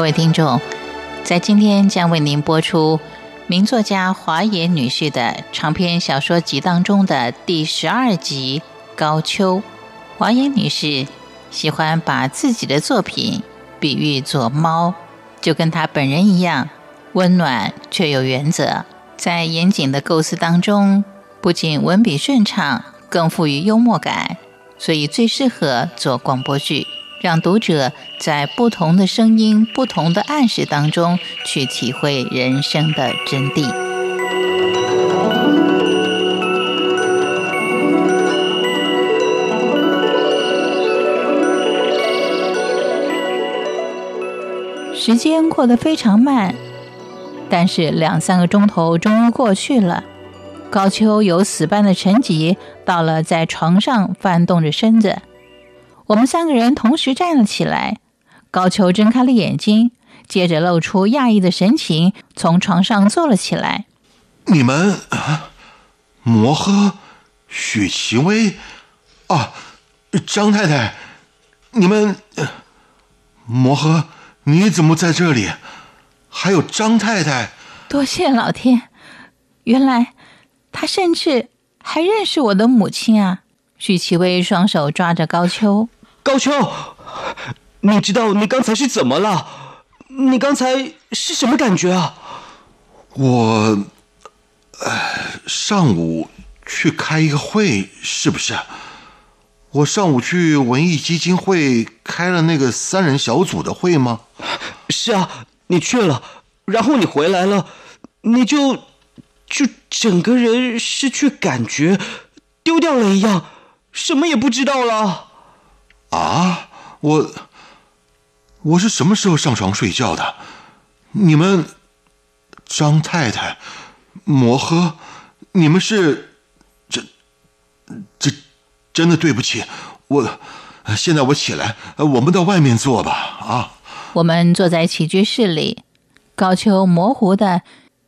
各位听众，在今天将为您播出名作家华严女士的长篇小说集当中的第十二集《高秋》。华严女士喜欢把自己的作品比喻作猫，就跟她本人一样，温暖却有原则。在严谨的构思当中，不仅文笔顺畅，更富于幽默感，所以最适合做广播剧。让读者在不同的声音、不同的暗示当中，去体会人生的真谛。时间过得非常慢，但是两三个钟头终于过去了。高秋有死般的沉寂，到了在床上翻动着身子。我们三个人同时站了起来，高俅睁开了眼睛，接着露出讶异的神情，从床上坐了起来。你们，摩诃、许其微，啊，张太太，你们，摩诃，你怎么在这里？还有张太太，多谢老天，原来他甚至还认识我的母亲啊！许其微双手抓着高俅。高秋，你知道你刚才是怎么了？你刚才是什么感觉啊？我，上午去开一个会，是不是？我上午去文艺基金会开了那个三人小组的会吗？是啊，你去了，然后你回来了，你就就整个人失去感觉，丢掉了一样，什么也不知道了。啊，我我是什么时候上床睡觉的？你们张太太、摩诃，你们是这这真的对不起我。现在我起来，我们到外面坐吧。啊，我们坐在起居室里。高秋模糊的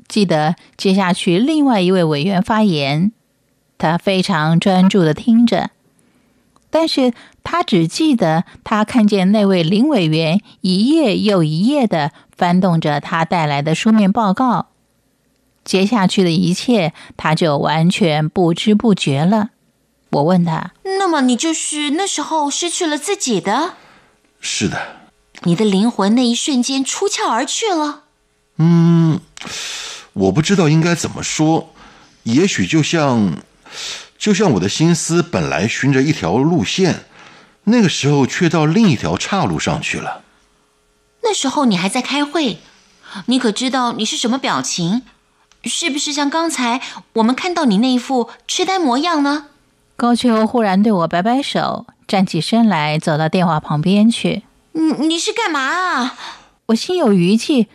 记得接下去另外一位委员发言，他非常专注的听着。但是他只记得，他看见那位林委员一页又一页的翻动着他带来的书面报告，接下去的一切他就完全不知不觉了。我问他：“那么你就是那时候失去了自己的？”“是的。”“你的灵魂那一瞬间出窍而去了？”“嗯，我不知道应该怎么说，也许就像……”就像我的心思本来循着一条路线，那个时候却到另一条岔路上去了。那时候你还在开会，你可知道你是什么表情？是不是像刚才我们看到你那一副痴呆模样呢？高秋忽然对我摆摆手，站起身来，走到电话旁边去。你你是干嘛啊？我心有余悸，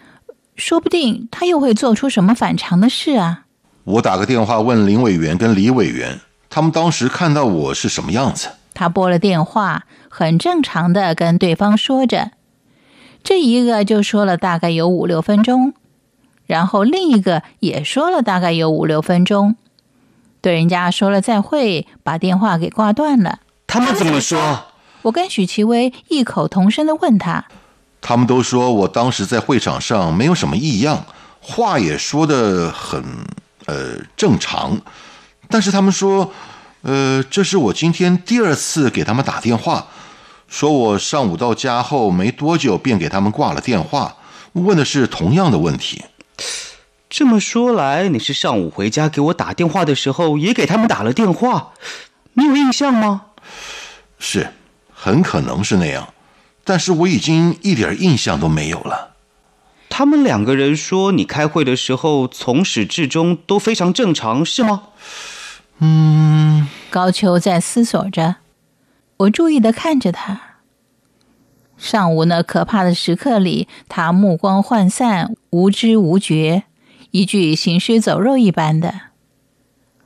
说不定他又会做出什么反常的事啊！我打个电话问林委员跟李委员。他们当时看到我是什么样子？他拨了电话，很正常的跟对方说着，这一个就说了大概有五六分钟，然后另一个也说了大概有五六分钟，对人家说了再会，把电话给挂断了。他们怎么说？我跟许其威异口同声的问他，他们都说我当时在会场上没有什么异样，话也说的很呃正常。但是他们说，呃，这是我今天第二次给他们打电话，说我上午到家后没多久便给他们挂了电话，问的是同样的问题。这么说来，你是上午回家给我打电话的时候也给他们打了电话，你有印象吗？是，很可能是那样，但是我已经一点印象都没有了。他们两个人说你开会的时候从始至终都非常正常，是吗？嗯，高秋在思索着，我注意的看着他。上午那可怕的时刻里，他目光涣散，无知无觉，一具行尸走肉一般的；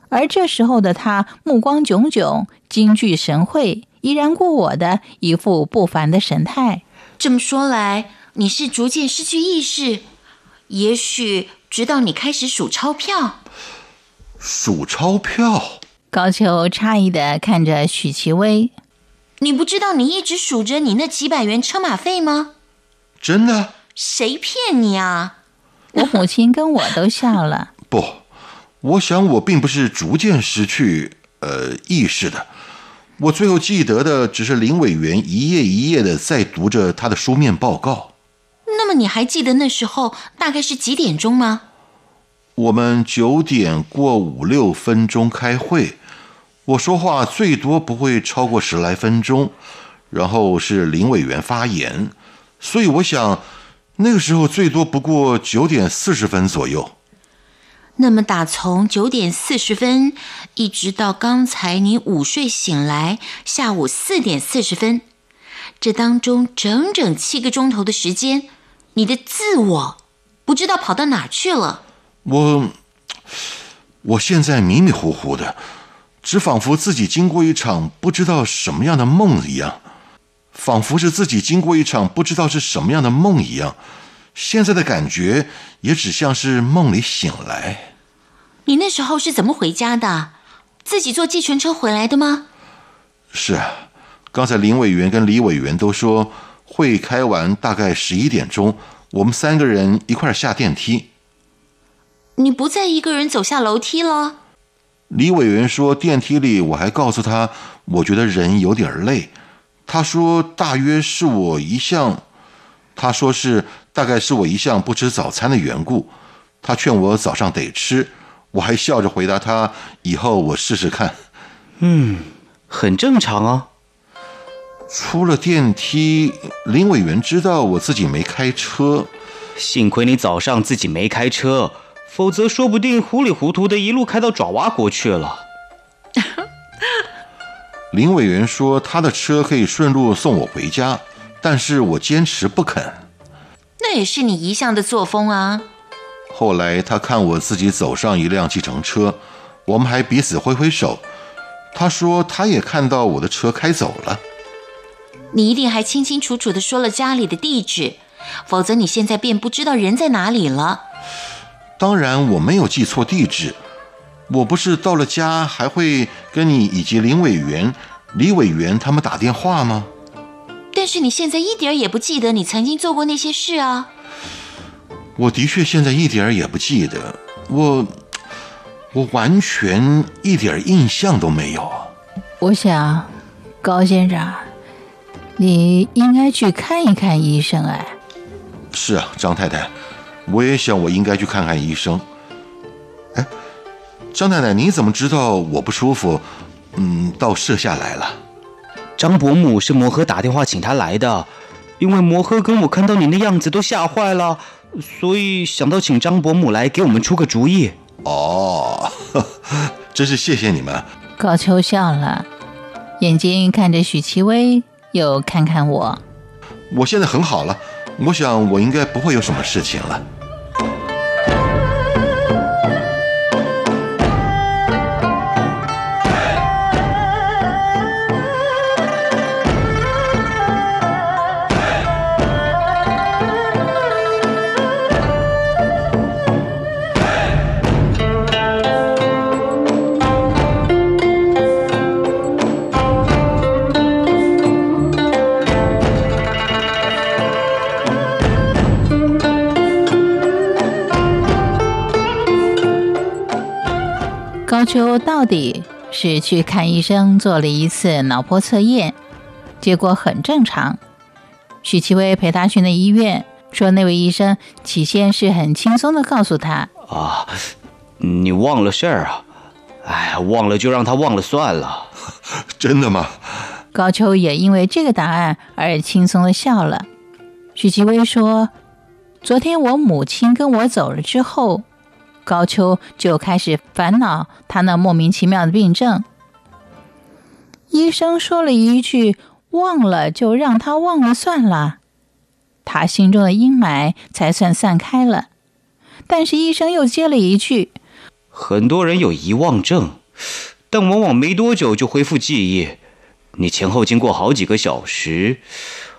而这时候的他，目光炯炯，精具神会，依然过我的一副不凡的神态。这么说来，你是逐渐失去意识，也许直到你开始数钞票。数钞票，高俅诧异的看着许其威：“你不知道你一直数着你那几百元车马费吗？”“真的？”谁骗你啊？我母亲跟我都笑了。不，我想我并不是逐渐失去呃意识的。我最后记得的只是林委员一页一页的在读着他的书面报告。那么你还记得那时候大概是几点钟吗？我们九点过五六分钟开会，我说话最多不会超过十来分钟，然后是林委员发言，所以我想那个时候最多不过九点四十分左右。那么打从九点四十分一直到刚才你午睡醒来下午四点四十分，这当中整整七个钟头的时间，你的自我不知道跑到哪儿去了。我，我现在迷迷糊糊的，只仿佛自己经过一场不知道什么样的梦一样，仿佛是自己经过一场不知道是什么样的梦一样。现在的感觉也只像是梦里醒来。你那时候是怎么回家的？自己坐计程车回来的吗？是啊，刚才林委员跟李委员都说会开完大概十一点钟，我们三个人一块儿下电梯。你不再一个人走下楼梯了？李委员说电梯里我还告诉他，我觉得人有点累。他说大约是我一向，他说是大概是我一向不吃早餐的缘故。他劝我早上得吃，我还笑着回答他以后我试试看。嗯，很正常啊。出了电梯，林委员知道我自己没开车，幸亏你早上自己没开车，否则说不定糊里糊涂的一路开到爪哇国去了。林委员说他的车可以顺路送我回家，但是我坚持不肯。那也是你一向的作风啊。后来他看我自己走上一辆计程车，我们还彼此挥挥手。他说他也看到我的车开走了。你一定还清清楚楚的说了家里的地址，否则你现在便不知道人在哪里了。当然我没有记错地址，我不是到了家还会跟你以及林委员、李委员他们打电话吗？但是你现在一点也不记得你曾经做过那些事啊。我的确现在一点也不记得，我我完全一点印象都没有。我想，高先生，你应该去看一看医生哎。是啊，张太太，我也想我应该去看看医生。哎，张奶奶，你怎么知道我不舒服？嗯，到舍下来了。张伯母是摩诃打电话请他来的，因为摩诃跟我看到你那样子都吓坏了，所以想到请张伯母来给我们出个主意。哦，真是谢谢你们。高秋笑了，眼睛看着许其薇，又看看我。我现在很好了，我想我应该不会有什么事情了。高秋到底是去看医生，做了一次脑波测验，结果很正常。许其薇陪他去那医院，说那位医生起先是很轻松的告诉他：“啊，你忘了事儿啊？哎，忘了就让他忘了算了。真的吗？”高秋也因为这个答案而轻松的笑了。许其薇说：“昨天我母亲跟我走了之后。”高秋就开始烦恼他那莫名其妙的病症。医生说了一句：“忘了就让他忘了算了。”他心中的阴霾才算散开了。但是医生又接了一句：“很多人有遗忘症，但往往没多久就恢复记忆。你前后经过好几个小时，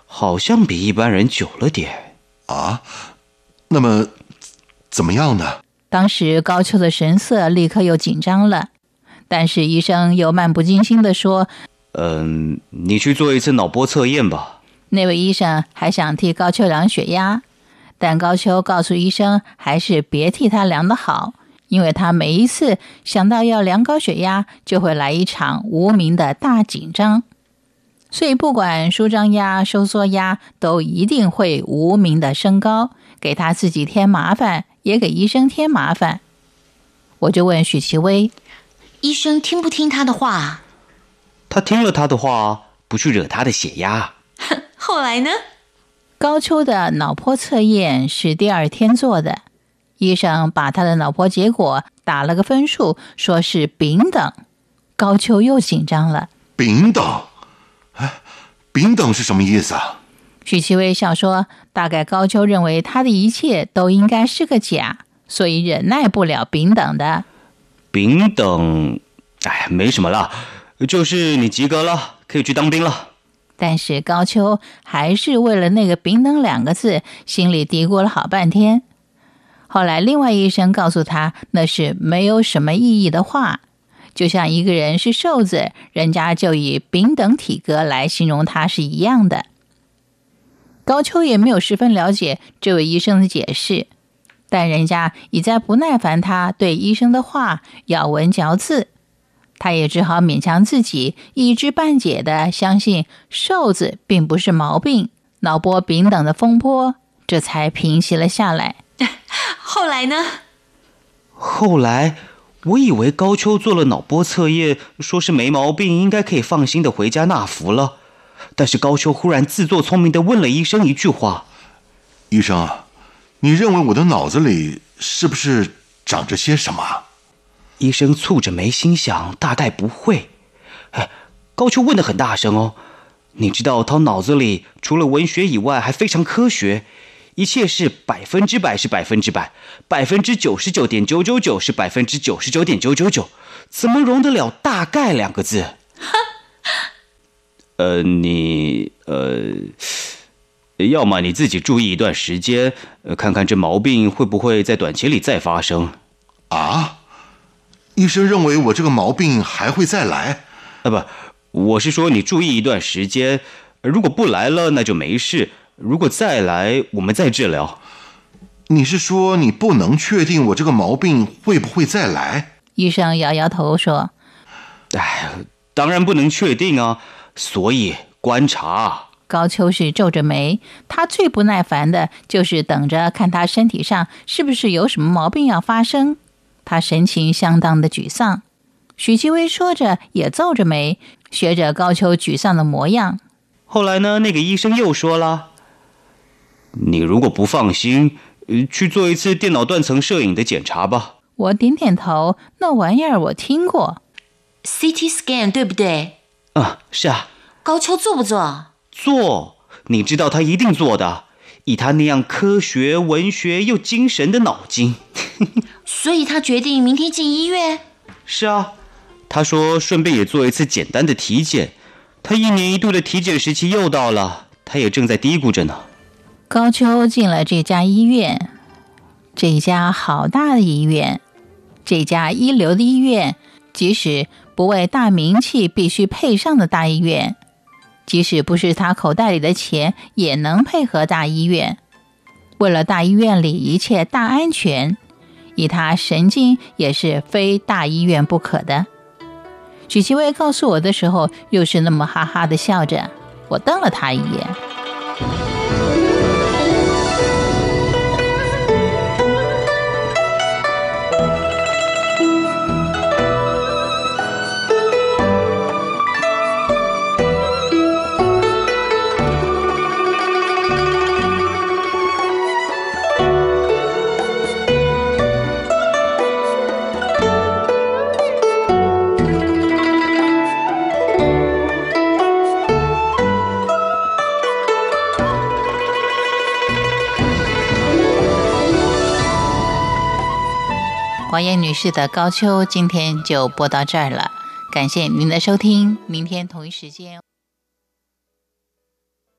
好像比一般人久了点啊。那么怎么样呢？”当时高秋的神色立刻又紧张了，但是医生又漫不经心地说：“嗯，你去做一次脑波测验吧。”那位医生还想替高秋量血压，但高秋告诉医生，还是别替他量的好，因为他每一次想到要量高血压，就会来一场无名的大紧张。所以不管舒张压、收缩压，都一定会无名的升高，给他自己添麻烦，也给医生添麻烦。我就问许其威，医生听不听他的话？他听了他的话，不去惹他的血压。后来呢？高秋的脑波测验是第二天做的，医生把他的脑波结果打了个分数，说是丙等。高秋又紧张了。丙等。哎，丙等是什么意思啊？许其微笑说：“大概高秋认为他的一切都应该是个假，所以忍耐不了丙等的。丙等，哎，没什么了，就是你及格了，可以去当兵了。但是高秋还是为了那个丙等两个字，心里嘀咕了好半天。后来，另外医生告诉他，那是没有什么意义的话。”就像一个人是瘦子，人家就以丙等体格来形容他是一样的。高秋也没有十分了解这位医生的解释，但人家已在不耐烦他对医生的话咬文嚼字，他也只好勉强自己一知半解的相信瘦子并不是毛病，脑波丙等的风波这才平息了下来。后来呢？后来。我以为高秋做了脑波测验，说是没毛病，应该可以放心的回家纳福了。但是高秋忽然自作聪明的问了医生一句话：“医生啊，你认为我的脑子里是不是长着些什么？”医生蹙着眉心想：“大概不会。”哎，高秋问的很大声哦。你知道他脑子里除了文学以外，还非常科学。一切是百分之百，是百分之百，百分之九十九点九九九是百分之九十九点九九九，怎么容得了“大概”两个字？呃，你呃，要么你自己注意一段时间，看看这毛病会不会在短期里再发生。啊？医生认为我这个毛病还会再来？啊，不，我是说你注意一段时间，如果不来了，那就没事。如果再来，我们再治疗。你是说你不能确定我这个毛病会不会再来？医生摇摇头说：“哎，当然不能确定啊，所以观察。”高秋是皱着眉，他最不耐烦的就是等着看他身体上是不是有什么毛病要发生。他神情相当的沮丧。许继威说着也皱着眉，学着高秋沮丧的模样。后来呢，那个医生又说了。你如果不放心，去做一次电脑断层摄影的检查吧。我点点头，那玩意儿我听过，CT scan 对不对？啊，是啊。高秋做不做？做，你知道他一定做的。以他那样科学、文学又精神的脑筋，所以他决定明天进医院。是啊，他说顺便也做一次简单的体检。他一年一度的体检时期又到了，他也正在嘀咕着呢。高秋进了这家医院，这家好大的医院，这家一流的医院，即使不为大名气必须配上的大医院，即使不是他口袋里的钱也能配合大医院。为了大医院里一切大安全，以他神经也是非大医院不可的。许其威告诉我的时候，又是那么哈哈的笑着，我瞪了他一眼。女士的高秋，今天就播到这儿了。感谢您的收听，明天同一时间。